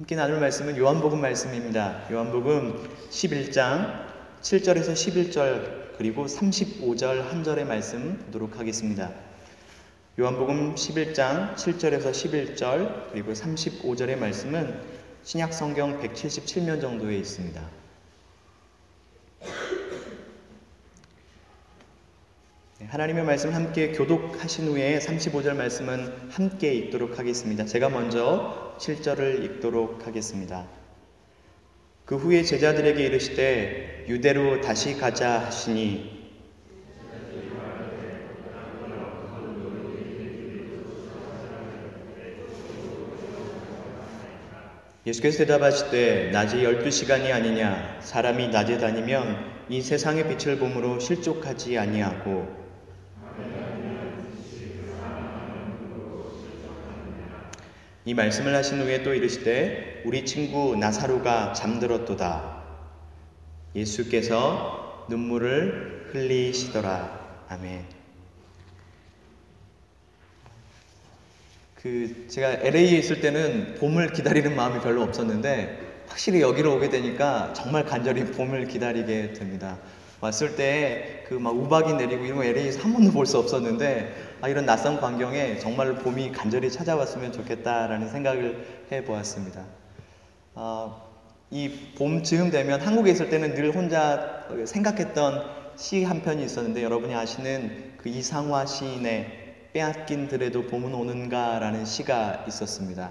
함께 나눌 말씀은 요한복음 말씀입니다. 요한복음 11장 7절에서 11절 그리고 35절 한 절의 말씀 보도록 하겠습니다. 요한복음 11장 7절에서 11절 그리고 35절의 말씀은 신약 성경 177면 정도에 있습니다. 하나님의 말씀 함께 교독하신 후에 35절 말씀은 함께 읽도록 하겠습니다. 제가 먼저 7절을 읽도록 하겠습니다. 그 후에 제자들에게 이르시되 유대로 다시 가자 하시니 예수께서 대답하시되 낮이 열두 시간이 아니냐 사람이 낮에 다니면 이 세상의 빛을 봄으로 실족하지 아니하고 이 말씀을 하신 후에 또 이르시되 우리 친구 나사로가 잠들었도다. 예수께서 눈물을 흘리시더라. 아멘. 그 제가 LA에 있을 때는 봄을 기다리는 마음이 별로 없었는데 확실히 여기로 오게 되니까 정말 간절히 봄을 기다리게 됩니다. 왔을 때 그 막 우박이 내리고 이런 거 LA에서 한 번도 볼 수 없었는데 아, 이런 낯선 광경에 정말 봄이 간절히 찾아왔으면 좋겠다라는 생각을 해 보았습니다. 아, 이 봄쯤 되면 한국에 있을 때는 늘 혼자 생각했던 시 한 편이 있었는데 여러분이 아시는 그 이상화 시인의 빼앗긴 들에도 봄은 오는가라는 시가 있었습니다.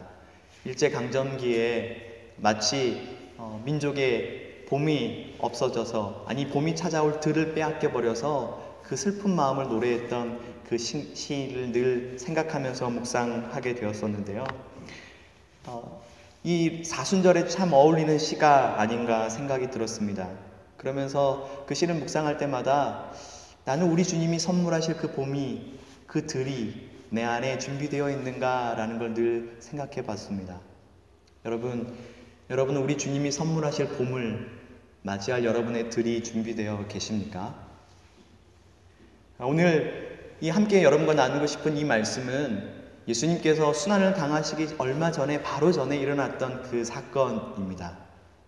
일제 강점기에 마치 어, 민족의 봄이 없어져서 아니 봄이 찾아올 들을 빼앗겨 버려서 그 슬픈 마음을 노래했던 그 시, 시를 늘 생각하면서 묵상하게 되었었는데요. 어, 이 사순절에 참 어울리는 시가 아닌가 생각이 들었습니다. 그러면서 그 시를 묵상할 때마다 나는 우리 주님이 선물하실 그 봄이 그 들이 내 안에 준비되어 있는가라는 걸 늘 생각해 봤습니다. 여러분, 여러분은 우리 주님이 선물하실 봄을 맞이할 여러분의 들이 준비되어 계십니까? 오늘 이 함께 여러분과 나누고 싶은 이 말씀은 예수님께서 순환을 당하시기 얼마 전에 바로 전에 일어났던 그 사건입니다.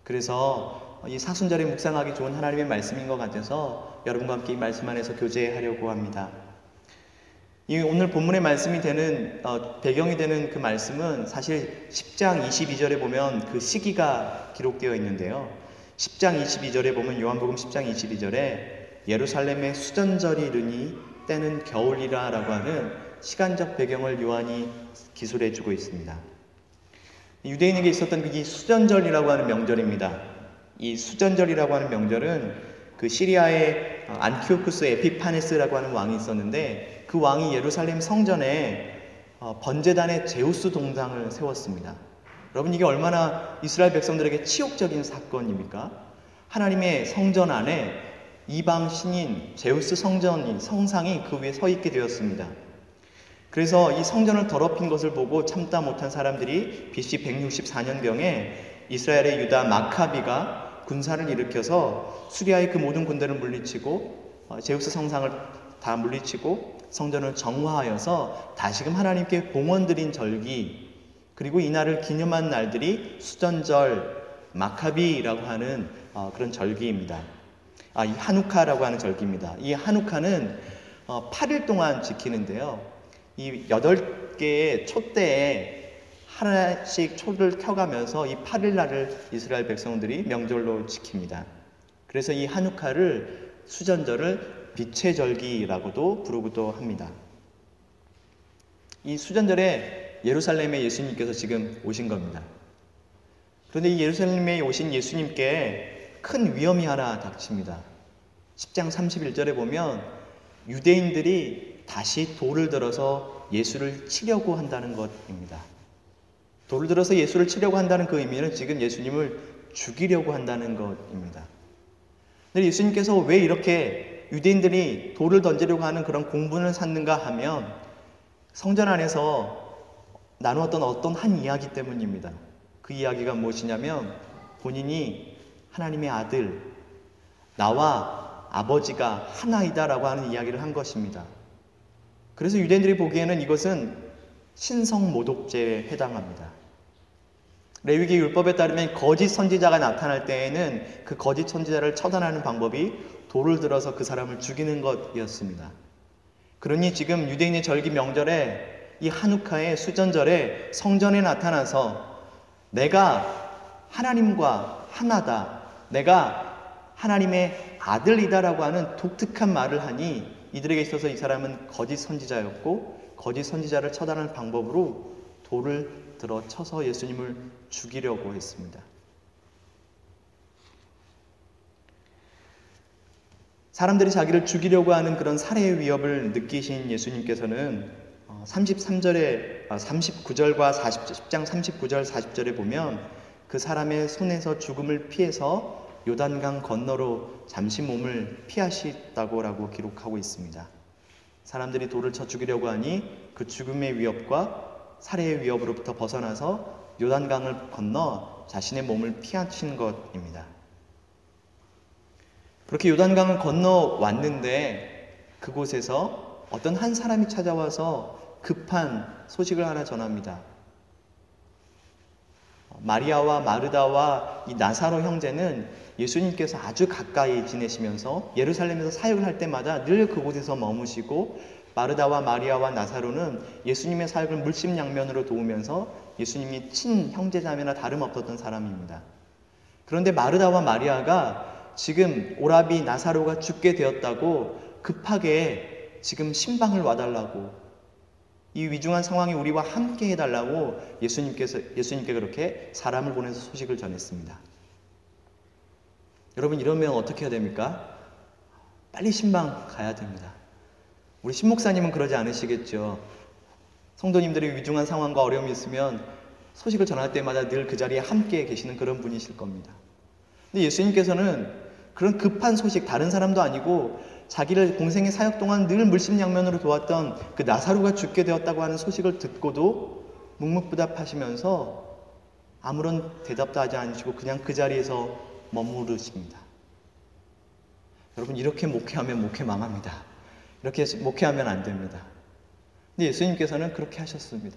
그래서 이 사순절에 묵상하기 좋은 하나님의 말씀인 것 같아서 여러분과 함께 이 말씀 안에서 교제하려고 합니다. 이 오늘 본문의 말씀이 되는 어, 배경이 되는 그 말씀은 사실 10장 22절에 보면 그 시기가 기록되어 있는데요. 10장 22절에 보면 요한복음 10장 22절에 예루살렘의 수전절이 이르니 때는 겨울이라 라고 하는 시간적 배경을 요한이 기술해 주고 있습니다. 유대인에게 있었던 그이 수전절이라고 하는 명절입니다. 이 수전절이라고 하는 명절은 그 시리아의 안티오쿠스 에피파네스라고 하는 왕이 있었는데 그 왕이 예루살렘 성전에 어, 번제단의 제우스 동상을 세웠습니다. 여러분 이게 얼마나 이스라엘 백성들에게 치욕적인 사건입니까? 하나님의 성전 안에 이방 신인 제우스 성전이 성상이 그 위에 서 있게 되었습니다. 그래서 이 성전을 더럽힌 것을 보고 참다 못한 사람들이 BC 164년경에 이스라엘의 유다 마카비가 군사를 일으켜서 수리아의 그 모든 군대를 물리치고 어, 제우스 성상을 다 물리치고 성전을 정화하여서 다시금 하나님께 봉헌 드린 절기 그리고 이날을 기념한 날들이 수전절 마카비라고 하는 어, 그런 절기입니다. 아, 이 하누카라고 하는 절기입니다. 이 어, 8일 동안 지키는데요. 이 8개의 촛대에 하나씩 촛을 켜가면서 이 8일 날을 이스라엘 백성들이 명절로 지킵니다. 그래서 이 하누카를 수전절을 빛의 절기라고도 부르기도 합니다. 이 수전절에 예루살렘에 예수님께서 지금 오신 겁니다. 그런데 이 예루살렘에 오신 예수님께 큰 위험이 하나 닥칩니다. 10장 31절에 보면 유대인들이 다시 돌을 들어서 예수를 치려고 한다는 것입니다. 돌을 들어서 예수를 치려고 한다는 그 의미는 지금 예수님을 죽이려고 한다는 것입니다. 근데 예수님께서 왜 이렇게 유대인들이 돌을 던지려고 하는 그런 공분을 샀는가 하면 성전 안에서 나누었던 어떤 한 이야기 때문입니다. 그 이야기가 무엇이냐면 본인이 하나님의 아들, 나와 아버지가 하나이다라고 하는 이야기를 한 것입니다. 그래서 유대인들이 보기에는 이것은 신성 모독죄에 해당합니다. 레위기 율법에 따르면 거짓 선지자가 나타날 때에는 그 거짓 선지자를 처단하는 방법이 돌을 들어서 그 사람을 죽이는 것이었습니다. 그러니 지금 유대인의 절기 명절에 이 한우카의 수전절에 성전에 나타나서 내가 하나님과 하나다. 내가 하나님의 아들이다라고 하는 독특한 말을 하니 이들에게 있어서 이 사람은 거짓 선지자였고 거짓 선지자를 처단하는 방법으로 돌을 들어 쳐서 예수님을 죽이려고 했습니다. 사람들이 자기를 죽이려고 하는 그런 살해의 위협을 느끼신 예수님께서는 33절에 어, 39절과 40, 10장 39절 40절에 보면 그 사람의 손에서 죽음을 피해서 요단강 건너로 잠시 몸을 피하시다고라고 기록하고 있습니다. 사람들이 돌을 쳐 죽이려고 하니 그 죽음의 위협과 살해의 위협으로부터 벗어나서 요단강을 건너 자신의 몸을 피하신 것입니다. 그렇게 요단강을 건너 왔는데 그곳에서 어떤 한 사람이 찾아와서 급한 소식을 하나 전합니다. 마리아와 마르다와 이 나사로 형제는 예수님께서 아주 가까이 지내시면서 예루살렘에서 사역을 할 때마다 늘 그곳에서 머무시고 마르다와 마리아와 나사로는 예수님의 사역을 물심양면으로 도우면서 예수님이 친 형제자매나 다름없었던 사람입니다. 그런데 마르다와 마리아가 지금 오라비 나사로가 죽게 되었다고 급하게 지금 신방을 와달라고 이 위중한 상황이 우리와 함께 해달라고 예수님께서 예수님께 그렇게 사람을 보내서 소식을 전했습니다. 여러분 이러면 어떻게 해야 됩니까? 빨리 신방 가야 됩니다. 우리 신목사님은 그러지 않으시겠죠. 성도님들의 위중한 상황과 어려움이 있으면 소식을 전할 때마다 늘 그 자리에 함께 계시는 그런 분이실 겁니다. 근데 예수님께서는 그런 급한 소식 다른 사람도 아니고 자기를 공생의 사역 동안 늘 물심양면으로 도왔던 그 나사로가 죽게 되었다고 하는 소식을 듣고도 묵묵부답하시면서 아무런 대답도 하지 않으시고 그냥 그 자리에서 머무르십니다. 여러분 이렇게 목회하면 목회 망합니다. 이렇게 목회하면 안 됩니다. 근데 예수님께서는 그렇게 하셨습니다.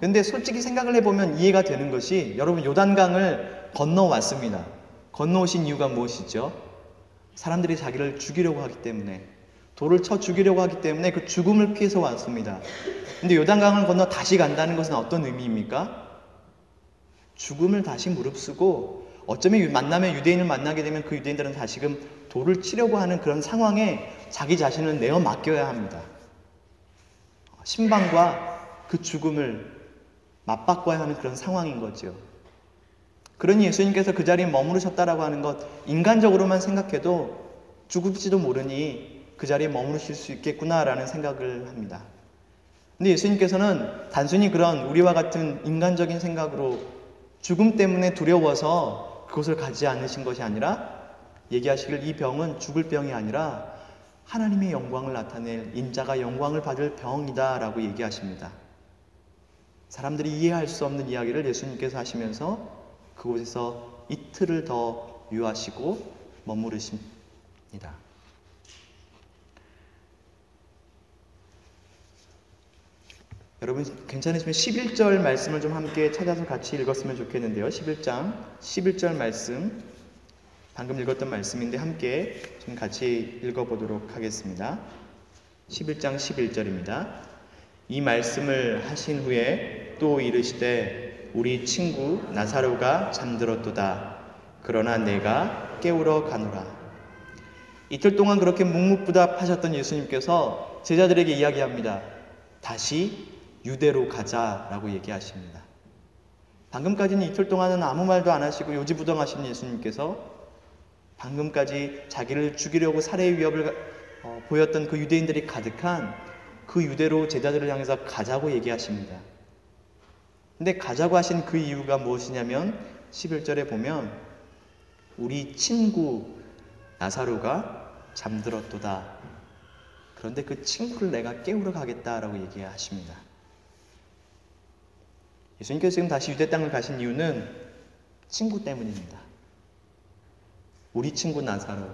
근데 솔직히 생각을 해보면 이해가 되는 것이 여러분 요단강을 건너왔습니다. 건너오신 이유가 무엇이죠? 사람들이 자기를 죽이려고 하기 때문에 돌을 쳐 죽이려고 하기 때문에 그 죽음을 피해서 왔습니다. 근데 요단강을 건너 다시 간다는 것은 어떤 의미입니까? 죽음을 다시 무릅쓰고 어쩌면 만나면 유대인을 만나게 되면 그 유대인들은 다시금 돌을 치려고 하는 그런 상황에 자기 자신을 내어 맡겨야 합니다. 신방과 그 죽음을 맞바꿔야 하는 그런 상황인 거죠. 그러니 예수님께서 그 자리에 머무르셨다라고 하는 것 인간적으로만 생각해도 죽을지도 모르니 그 자리에 머무르실 수 있겠구나라는 생각을 합니다. 근데 예수님께서는 단순히 그런 우리와 같은 인간적인 생각으로 죽음 때문에 두려워서 그곳을 가지 않으신 것이 아니라 얘기하시길 이 병은 죽을 병이 아니라 하나님의 영광을 나타낼 인자가 영광을 받을 병이다라고 얘기하십니다. 사람들이 이해할 수 없는 이야기를 예수님께서 하시면서 그곳에서 이틀을 더 유하시고 머무르십니다. 여러분 괜찮으시면 11절 말씀을 좀 함께 찾아서 같이 읽었으면 좋겠는데요. 11장 11절 말씀 방금 읽었던 말씀인데 함께 좀 같이 읽어보도록 하겠습니다. 11장 11절입니다. 이 말씀을 하신 후에 또 이르시되 우리 친구 나사로가 잠들었도다. 그러나 내가 깨우러 가노라. 이틀 동안 그렇게 묵묵부답하셨던 예수님께서 제자들에게 이야기합니다. 다시 유대로 가자라고 얘기하십니다. 방금까지는 이틀 동안은 아무 말도 안 하시고 요지부동하신 예수님께서 방금까지 자기를 죽이려고 살해의 위협을 어, 보였던 그 유대인들이 가득한 그 유대로 제자들을 향해서 가자고 얘기하십니다. 근데 가자고 하신 그 이유가 무엇이냐면 11절에 보면 우리 친구 나사로가 잠들었도다. 그런데 그 친구를 내가 깨우러 가겠다라고 얘기하십니다. 예수님께서 지금 다시 유대 땅을 가신 이유는 친구 때문입니다. 우리 친구 나사로.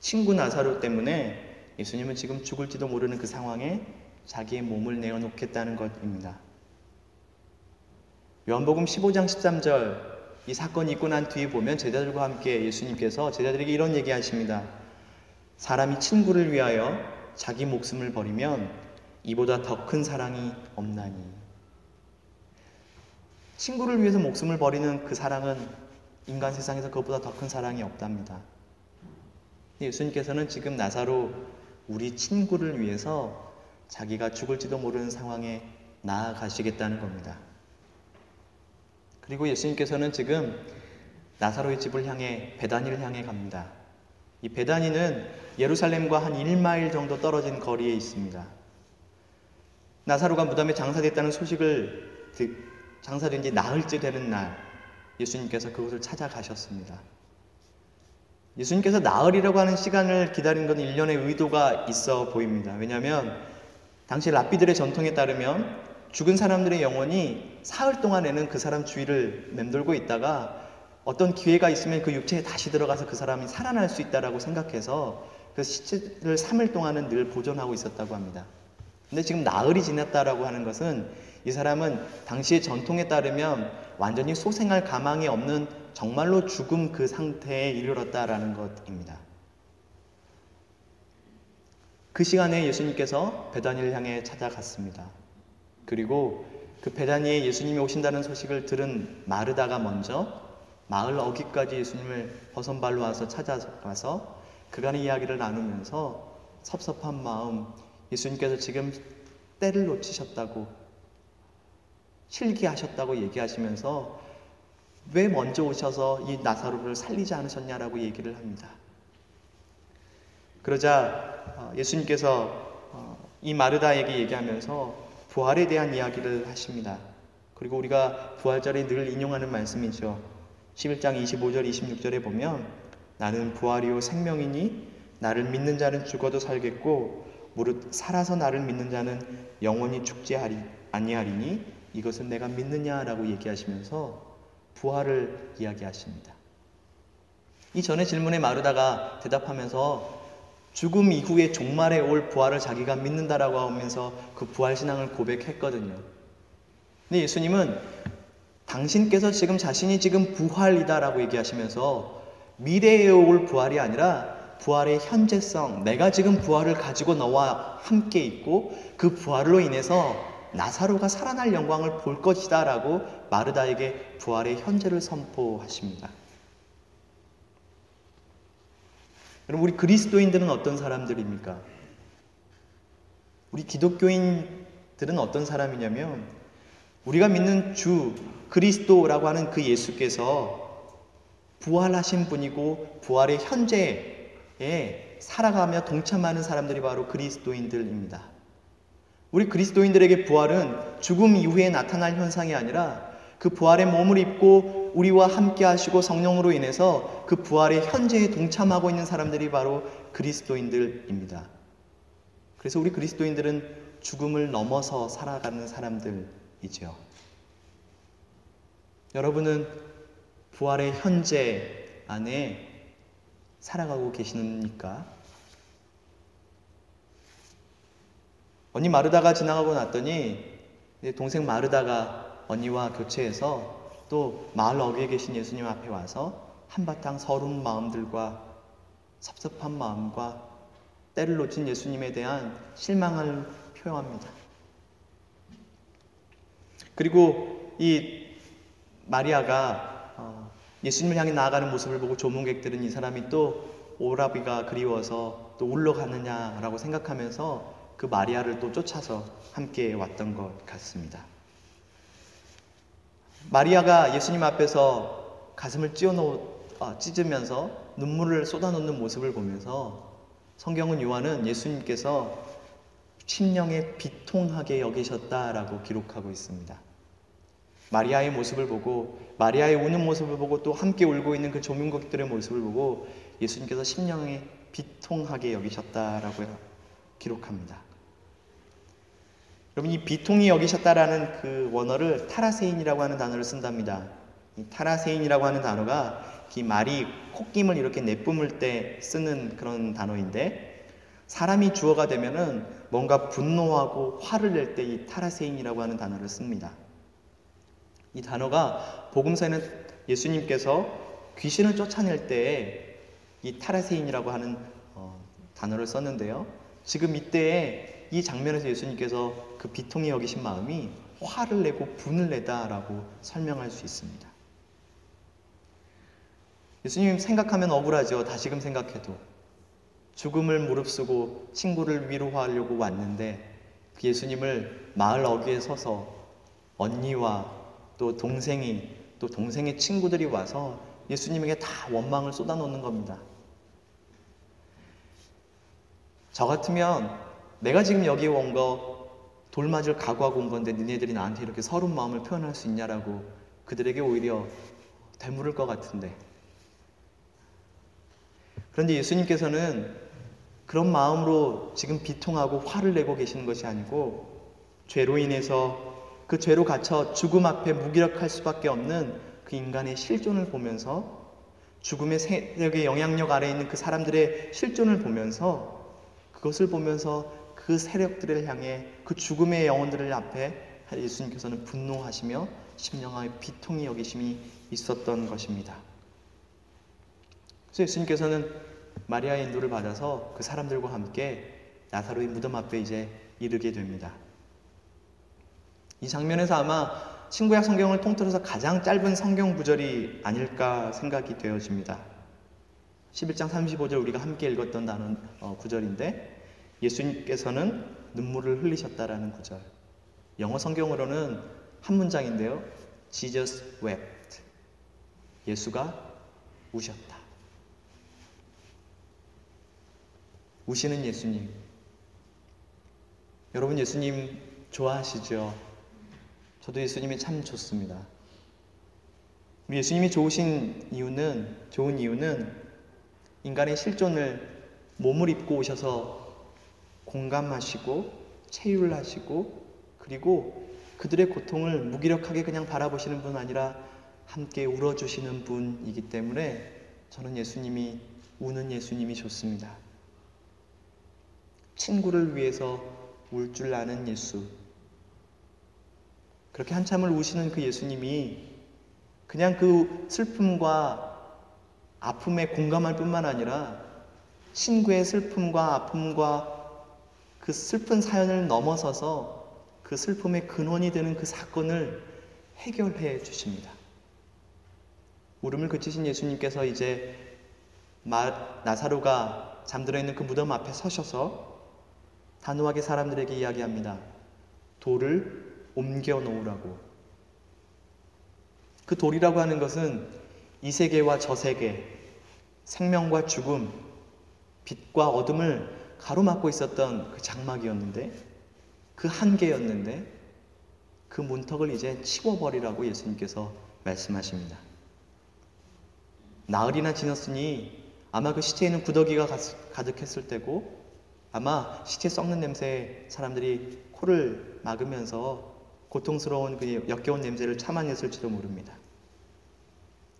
친구 나사로 때문에 예수님은 지금 죽을지도 모르는 그 상황에 자기의 몸을 내어놓겠다는 것입니다. 요한복음 15장 13절 이 사건이 있고 난 뒤에 보면 제자들과 함께 예수님께서 제자들에게 이런 얘기 하십니다. 사람이 친구를 위하여 자기 목숨을 버리면 이보다 더 큰 사랑이 없나니. 친구를 위해서 목숨을 버리는 그 사랑은 인간 세상에서 그것보다 더 큰 사랑이 없답니다. 예수님께서는 지금 나사로 우리 친구를 위해서 자기가 죽을지도 모르는 상황에 나아가시겠다는 겁니다. 그리고 예수님께서는 지금 나사로의 집을 향해 베다니를 향해 갑니다. 이 베다니는 예루살렘과 한 1마일 정도 떨어진 거리에 있습니다. 나사로가 무덤에 장사됐다는 소식을 장사된 지 나흘째 되는 날 예수님께서 그곳을 찾아가셨습니다. 예수님께서 나흘이라고 하는 시간을 기다린 건 일련의 의도가 있어 보입니다. 왜냐하면 당시 랍비들의 전통에 따르면 죽은 사람들의 영혼이 사흘 동안에는 그 사람 주위를 맴돌고 있다가 어떤 기회가 있으면 그 육체에 다시 들어가서 그 사람이 살아날 수 있다라고 생각해서 그 시체를 3일 동안은 늘 보존하고 있었다고 합니다. 근데 지금 나흘이 지났다라고 하는 것은 이 사람은 당시의 전통에 따르면 완전히 소생할 가망이 없는 정말로 죽음 그 상태에 이르렀다라는 것입니다. 그 시간에 예수님께서 베다니를 향해 찾아갔습니다. 그리고 그 베다니에 예수님이 오신다는 소식을 들은 마르다가 먼저 마을 어귀까지 예수님을 버선발로 와서 찾아가서 그간의 이야기를 나누면서 섭섭한 마음, 예수님께서 지금 때를 놓치셨다고 실기하셨다고 얘기하시면서 왜 먼저 오셔서 이 나사로를 살리지 않으셨냐라고 얘기를 합니다. 그러자 어, 예수님께서 어, 이 마르다에게 얘기하면서 부활에 대한 이야기를 하십니다. 그리고 우리가 부활절에 늘 인용하는 말씀이죠. 11장 25절 26절에 보면 나는 부활이요 생명이니 나를 믿는 자는 죽어도 살겠고 무릇 살아서 나를 믿는 자는 영원히 죽지 아니하리니 이것은 내가 믿느냐라고 얘기하시면서 부활을 이야기하십니다. 이 전에 질문에 마르다가 대답하면서 죽음 이후에 종말에 올 부활을 자기가 믿는다라고 하면서 그 부활 신앙을 고백했거든요. 근데 예수님은 당신께서 지금 자신이 지금 부활이다라고 얘기하시면서 미래에 올 부활이 아니라 부활의 현재성, 내가 지금 부활을 가지고 너와 함께 있고 그 부활로 인해서 나사로가 살아날 영광을 볼 것이다 라고 마르다에게 부활의 현재를 선포하십니다. 여러분, 우리 그리스도인들은 어떤 사람들입니까? 우리 기독교인들은 어떤 사람이냐면, 우리가 믿는 주, 그리스도라고 하는 그 예수께서 부활하신 분이고, 부활의 현재에 살아가며 동참하는 사람들이 바로 그리스도인들입니다. 우리 그리스도인들에게 부활은 죽음 이후에 나타날 현상이 아니라 그 부활의 몸을 입고 우리와 함께 하시고 성령으로 인해서 그 부활의 현재에 동참하고 있는 사람들이 바로 그리스도인들입니다. 그래서 우리 그리스도인들은 죽음을 넘어서 살아가는 사람들이죠. 여러분은 부활의 현재 안에 살아가고 계십니까? 언니 마르다가 지나가고 났더니 동생 마르다가 언니와 교체해서 또 마을 어귀에 계신 예수님 앞에 와서 한바탕 서른 마음들과 섭섭한 마음과 때를 놓친 예수님에 대한 실망을 표현합니다. 그리고 이 마리아가 어, 예수님을 향해 나아가는 모습을 보고 조문객들은 이 사람이 또 오라비가 그리워서 또 울러 가느냐라고 생각하면서 그 마리아를 또 쫓아서 함께 왔던 것 같습니다. 마리아가 예수님 앞에서 가슴을 찢어놓, 아, 찢으면서 눈물을 쏟아놓는 모습을 보면서 성경은 요한은 예수님께서 심령에 비통하게 여기셨다라고 기록하고 있습니다. 마리아의 모습을 보고 마리아의 우는 모습을 보고 또 함께 울고 있는 그 조민국들의 모습을 보고 예수님께서 심령에 비통하게 여기셨다라고 기록합니다. 여러분 이 비통이 여기셨다라는 그 원어를 타라세인이라고 하는 단어를 쓴답니다. 이 타라세인이라고 하는 단어가 이 말이 콧김을 이렇게 내뿜을 때 쓰는 그런 단어인데 사람이 주어가 되면은 뭔가 분노하고 화를 낼 때 이 타라세인이라고 하는 단어를 씁니다. 이 단어가 복음서에는 예수님께서 귀신을 쫓아낼 때에 이 타라세인이라고 하는 어, 단어를 썼는데요. 지금 이때에 이 장면에서 예수님께서 그 비통이 여기신 마음이 화를 내고 분을 내다라고 설명할 수 있습니다. 예수님 생각하면 억울하죠. 다시금 생각해도. 죽음을 무릅쓰고 친구를 위로하려고 왔는데 그 예수님을 마을 어귀에 서서 언니와 또 동생이 또 동생의 친구들이 와서 예수님에게 다 원망을 쏟아놓는 겁니다. 저 같으면 내가 지금 여기 온 거 돌맞을 각오하고 온 건데 니네들이 나한테 이렇게 서른 마음을 표현할 수 있냐라고 그들에게 오히려 되물을 것 같은데. 그런데 예수님께서는 그런 마음으로 지금 비통하고 화를 내고 계시는 것이 아니고 죄로 인해서 그 죄로 갇혀 죽음 앞에 무기력할 수밖에 없는 그 인간의 실존을 보면서 죽음의 세력의 영향력 아래 있는 그 사람들의 실존을 보면서 그것을 보면서 그 세력들을 향해 그 죽음의 영혼들을 앞에 예수님께서는 분노하시며 심령하에 비통이 여기심이 있었던 것입니다. 그래서 예수님께서는 마리아의 인도를 받아서 그 사람들과 함께 나사로의 무덤 앞에 이제 이르게 됩니다. 이 장면에서 아마 친구약 성경을 통틀어서 가장 짧은 성경 구절이 아닐까 생각이 되어집니다. 11장 35절 우리가 함께 읽었던 단어 어, 구절인데 예수님께서는 눈물을 흘리셨다라는 구절. 영어 성경으로는 한 문장인데요. Jesus wept. 예수가 우셨다. 우시는 예수님. 여러분 예수님 좋아하시죠? 저도 예수님이 참 좋습니다. 예수님이 좋으신 이유는, 좋은 이유는 인간의 실존을 몸을 입고 오셔서 공감하시고, 체휼하시고, 그리고 그들의 고통을 무기력하게 그냥 바라보시는 분 아니라 함께 울어주시는 분이기 때문에 저는 예수님이 우는 예수님이 좋습니다. 친구를 위해서 울 줄 아는 예수, 그렇게 한참을 우시는 그 예수님이 그냥 그 슬픔과 아픔에 공감할 뿐만 아니라 친구의 슬픔과 아픔과 그 슬픈 사연을 넘어서서 그 슬픔의 근원이 되는 그 사건을 해결해 주십니다. 울음을 그치신 예수님께서 이제 나사로가 잠들어 있는 그 무덤 앞에 서셔서 단호하게 사람들에게 이야기합니다. 돌을 옮겨 놓으라고. 그 돌이라고 하는 것은 이 세계와 저 세계, 생명과 죽음, 빛과 어둠을 가로막고 있었던 그 장막이었는데, 그 한계였는데, 그 문턱을 이제 치워버리라고 예수님께서 말씀하십니다. 나흘이나 지났으니 아마 그 시체에는 구더기가 가득했을 때고, 아마 시체 썩는 냄새에 사람들이 코를 막으면서 고통스러운 그 역겨운 냄새를 참아냈을지도 모릅니다.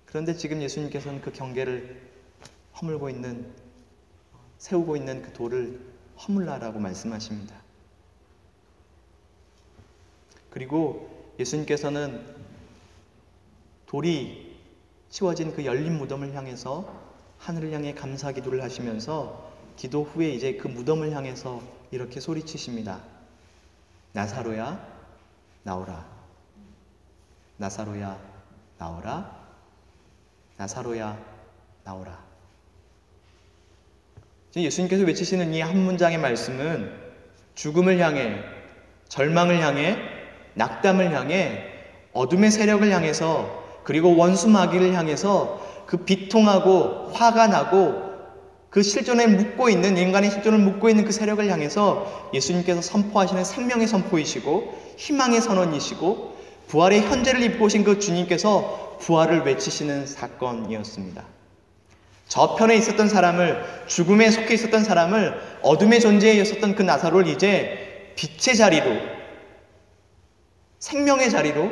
그런데 지금 예수님께서는 그 경계를 허물고 있는, 세우고 있는 그 돌을 허물라라고 말씀하십니다. 그리고 예수님께서는 돌이 치워진 그 열린 무덤을 향해서 하늘을 향해 감사 기도를 하시면서 기도 후에 이제 그 무덤을 향해서 이렇게 소리치십니다. 나사로야, 나오라. 나사로야, 나오라. 나사로야, 나오라. 예수님께서 외치시는 이 한 문장의 말씀은 죽음을 향해, 절망을 향해, 낙담을 향해, 어둠의 세력을 향해서, 그리고 원수 마귀를 향해서 그 비통하고 화가 나고 그 실존에 묻고 있는 인간의 실존을 묻고 있는 그 세력을 향해서 예수님께서 선포하시는 생명의 선포이시고 희망의 선언이시고 부활의 현재를 입고 오신 그 주님께서 부활을 외치시는 사건이었습니다. 저편에 있었던 사람을 죽음에 속해 있었던 사람을 어둠의 존재에 있었던 그 나사로를 이제 빛의 자리로 생명의 자리로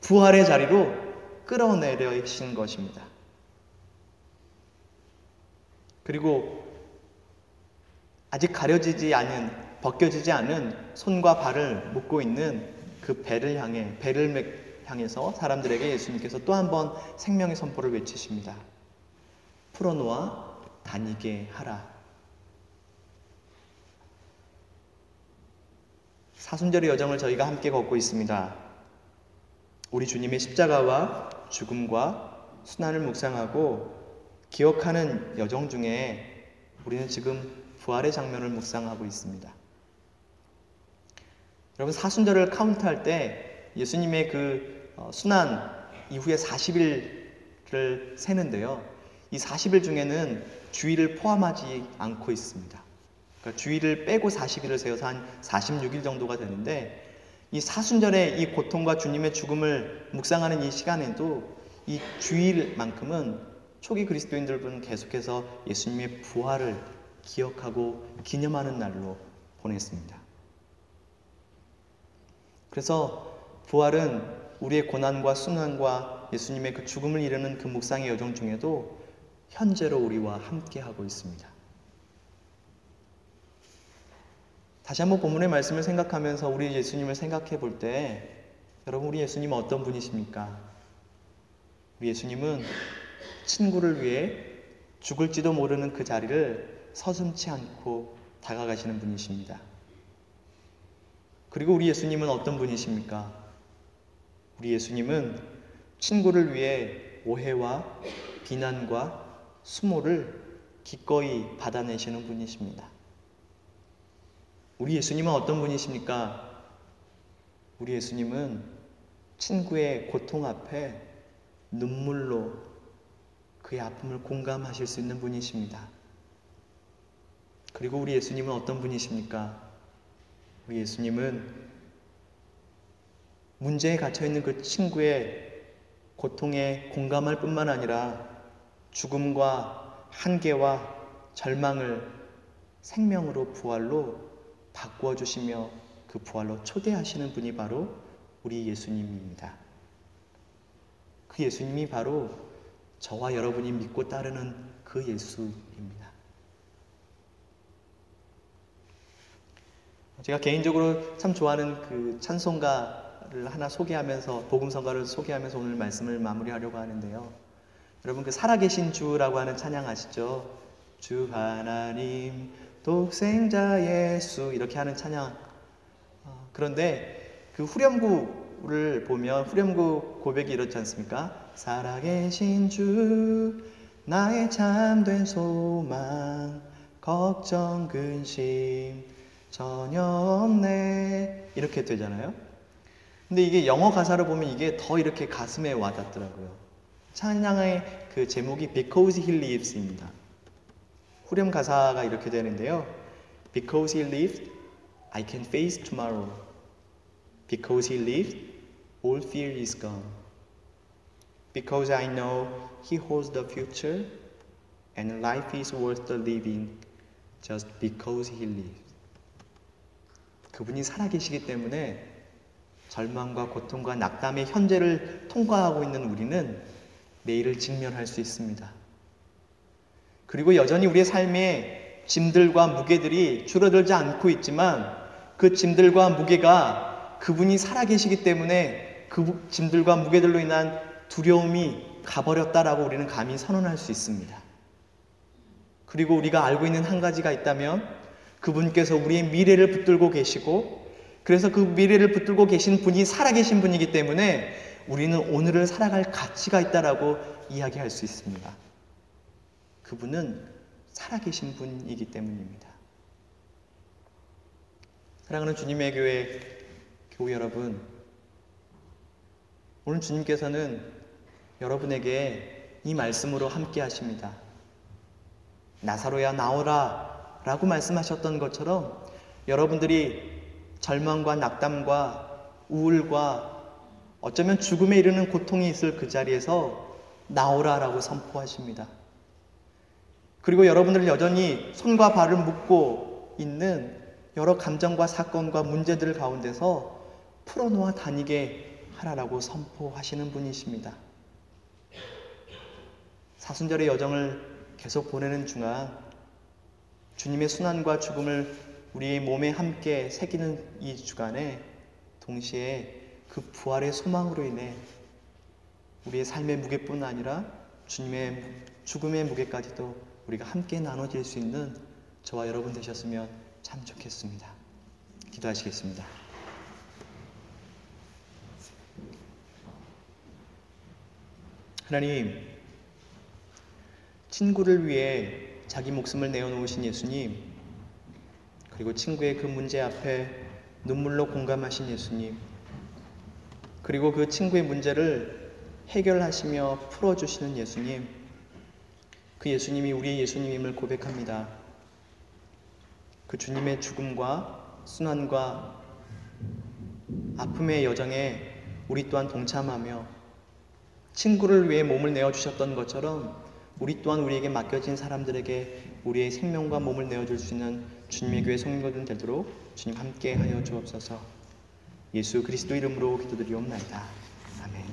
부활의 자리로 끌어내려신 것입니다. 그리고 아직 가려지지 않은 벗겨지지 않은 손과 발을 묶고 있는 그 배를 향해 배를 향해서 사람들에게 예수님께서 또 한 번 생명의 선포를 외치십니다. 풀어놓아 다니게 하라. 사순절의 여정을 저희가 함께 걷고 있습니다. 우리 주님의 십자가와 죽음과 순환을 묵상하고 기억하는 여정 중에 우리는 지금 부활의 장면을 묵상하고 있습니다. 여러분 사순절을 카운트할 때 예수님의 그 어, 순환 이후에 40일을 세는데요. 이 40일 중에는 주일을 포함하지 않고 있습니다. 그러니까 주일을 빼고 40일을 세워서 한 46일 정도가 되는데 이 사순절의 이 고통과 주님의 죽음을 묵상하는 이 시간에도 이 주일만큼은 초기 그리스도인들은 계속해서 예수님의 부활을 기억하고 기념하는 날로 보냈습니다. 그래서 부활은 우리의 고난과 순환과 예수님의 그 죽음을 이루는 그 묵상의 여정 중에도 현재로 우리와 함께 하고 있습니다. 다시 한번 본문의 말씀을 생각하면서 우리 예수님을 생각해 볼 때 여러분 우리 예수님은 어떤 분이십니까? 우리 예수님은 친구를 위해 죽을지도 모르는 그 자리를 서슴치 않고 다가가시는 분이십니다. 그리고 우리 예수님은 어떤 분이십니까? 우리 예수님은 친구를 위해 오해와 비난과 수모를 기꺼이 받아내시는 분이십니다. 우리 예수님은 어떤 분이십니까? 우리 예수님은 친구의 고통 앞에 눈물로 그의 아픔을 공감하실 수 있는 분이십니다. 그리고 우리 예수님은 어떤 분이십니까? 우리 예수님은 문제에 갇혀 있는 그 친구의 고통에 공감할 뿐만 아니라 죽음과 한계와 절망을 생명으로 부활로 바꾸어 주시며 그 부활로 초대하시는 분이 바로 우리 예수님입니다. 그 예수님이 바로 저와 여러분이 믿고 따르는 그 예수입니다. 제가 개인적으로 참 좋아하는 그 찬송가를 하나 소개하면서 복음성가를 소개하면서 오늘 말씀을 마무리하려고 하는데요. 여러분 그 살아계신 주라고 하는 찬양 아시죠? 주 하나님 독생자 예수 이렇게 하는 찬양. 어, 그런데 그 후렴구를 보면 후렴구 고백이 이렇지 않습니까? 살아계신 주 나의 참된 소망 걱정 근심 전혀 없네 이렇게 되잖아요. 근데 이게 영어 가사를 보면 이게 더 이렇게 가슴에 와닿더라고요. 찬양의 그 제목이 Because He Lives입니다. 후렴 가사가 이렇게 되는데요. Because he lived, I can face tomorrow. Because he lived, all fear is gone. Because I know he holds the future and life is worth the living just because he lives. 그분이 살아계시기 때문에 절망과 고통과 낙담의 현재를 통과하고 있는 우리는 내일을 직면할 수 있습니다. 그리고 여전히 우리의 삶에 짐들과 무게들이 줄어들지 않고 있지만 그 짐들과 무게가 그분이 살아계시기 때문에 그 짐들과 무게들로 인한 두려움이 가버렸다라고 우리는 감히 선언할 수 있습니다. 그리고 우리가 알고 있는 한 가지가 있다면 그분께서 우리의 미래를 붙들고 계시고 그래서 그 미래를 붙들고 계신 분이 살아계신 분이기 때문에 우리는 오늘을 살아갈 가치가 있다라고 이야기할 수 있습니다. 그분은 살아계신 분이기 때문입니다. 사랑하는 주님의 교회 교우 여러분, 오늘 주님께서는 여러분에게 이 말씀으로 함께 하십니다. 나사로야 나오라 라고 말씀하셨던 것처럼 여러분들이 절망과 낙담과 우울과 어쩌면 죽음에 이르는 고통이 있을 그 자리에서 나오라라고 선포하십니다. 그리고 여러분들 여전히 손과 발을 묶고 있는 여러 감정과 사건과 문제들 가운데서 풀어놓아 다니게 하라라고 선포하시는 분이십니다. 사순절의 여정을 계속 보내는 중간 주님의 순환과 죽음을 우리의 몸에 함께 새기는 이 주간에 동시에 그 부활의 소망으로 인해 우리의 삶의 무게뿐 아니라 주님의 죽음의 무게까지도 우리가 함께 나눠질 수 있는 저와 여러분 되셨으면 참 좋겠습니다. 기도하시겠습니다. 하나님, 친구를 위해 자기 목숨을 내어놓으신 예수님, 그리고 친구의 그 문제 앞에 눈물로 공감하신 예수님, 그리고 그 친구의 문제를 해결하시며 풀어주시는 예수님, 그 예수님이 우리의 예수님임을 고백합니다. 그 주님의 죽음과 순환과 아픔의 여정에 우리 또한 동참하며 친구를 위해 몸을 내어주셨던 것처럼 우리 또한 우리에게 맡겨진 사람들에게 우리의 생명과 몸을 내어줄 수 있는 주님의 교회 성도들 되도록 주님 함께 하여 주옵소서 예수 그리스도 이름으로 기도드리옵나이다. 아멘.